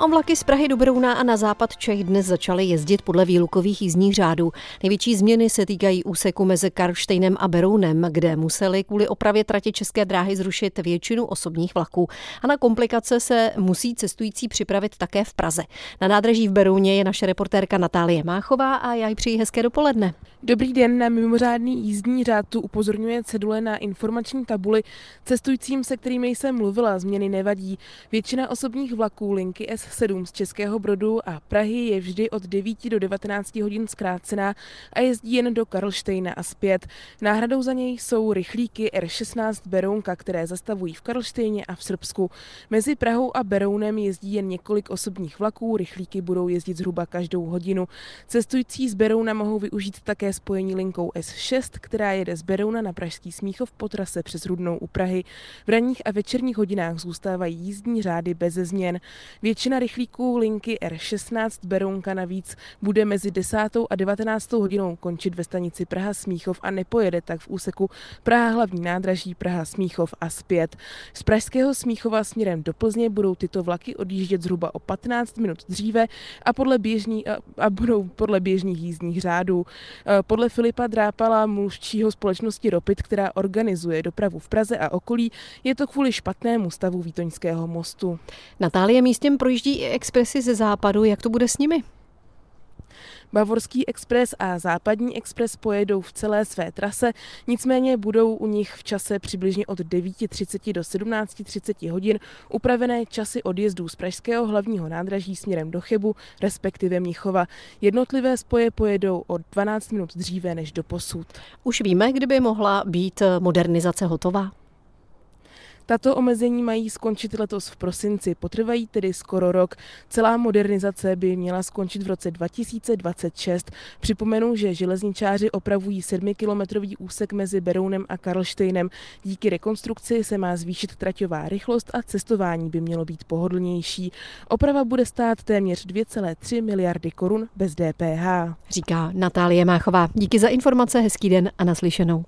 A vlaky z Prahy do Brouna a na západ Čech dnes začaly jezdit podle výlukových jízdních řádů. Největší změny se týkají úseku mezi Karlštejnem a Berounem, kde museli kvůli opravě tratě České dráhy zrušit většinu osobních vlaků. A na komplikace se musí cestující připravit také v Praze. Na nádraží v Berouně je naše reportérka Natálie Máchová a já jí přeji hezké dopoledne. Dobrý den, na mimořádný jízdní řád tu upozorňuje cedule na informační tabuli. Cestujícím, se kterými jsem mluvila, změny nevadí. Většina osobních vlaků linky S7 z Českého Brodu a Prahy je vždy od 9 do 19 hodin zkrácená a jezdí jen do Karlštejna a zpět. Náhradou za něj jsou rychlíky R16 Berounka, které zastavují v Karlštejně a v Srbsku. Mezi Prahou a Berounem jezdí jen několik osobních vlaků, rychlíky budou jezdit zhruba každou hodinu. Cestující z Berouna mohou využít také spojení linkou S6, která jede z Berouna na Pražský Smíchov po trase přes Rudnou u Prahy. V ranních a večerních hodinách zůstávají jízdní řády bez změn. Většina rychlíků linky R16 Berounka navíc bude mezi 10. a 19. hodinou končit ve stanici Praha Smíchov a nepojede tak v úseku Praha hlavní nádraží Praha Smíchov a zpět. Z Pražského Smíchova směrem do Plzně budou tyto vlaky odjíždět zhruba o 15 minut dříve a, podle běžní, a, a budou podle běžných jízdních řádů. Podle Filipa Drápala, mluvčího společnosti Ropit, která organizuje dopravu v Praze a okolí, je to kvůli špatnému stavu Vítoňského mostu. Natálie místem projíždí i expresy ze západu. Jak to bude s nimi? Bavorský expres a západní expres pojedou v celé své trase, nicméně budou u nich v čase přibližně od 9.30 do 17.30 hodin upravené časy odjezdů z pražského hlavního nádraží směrem do Chebu, respektive Mnichova. Jednotlivé spoje pojedou o 12 minut dříve než do posud. Už víme, kdyby mohla být modernizace hotová? Tato omezení mají skončit letos v prosinci, potrvají tedy skoro rok. Celá modernizace by měla skončit v roce 2026. Připomenu, že železničáři opravují 7-kilometrový úsek mezi Berounem a Karlštejnem. Díky rekonstrukci se má zvýšit traťová rychlost a cestování by mělo být pohodlnější. Oprava bude stát téměř 2,3 miliardy korun bez DPH. Říká Natálie Máchová. Díky za informace, hezký den a naslyšenou.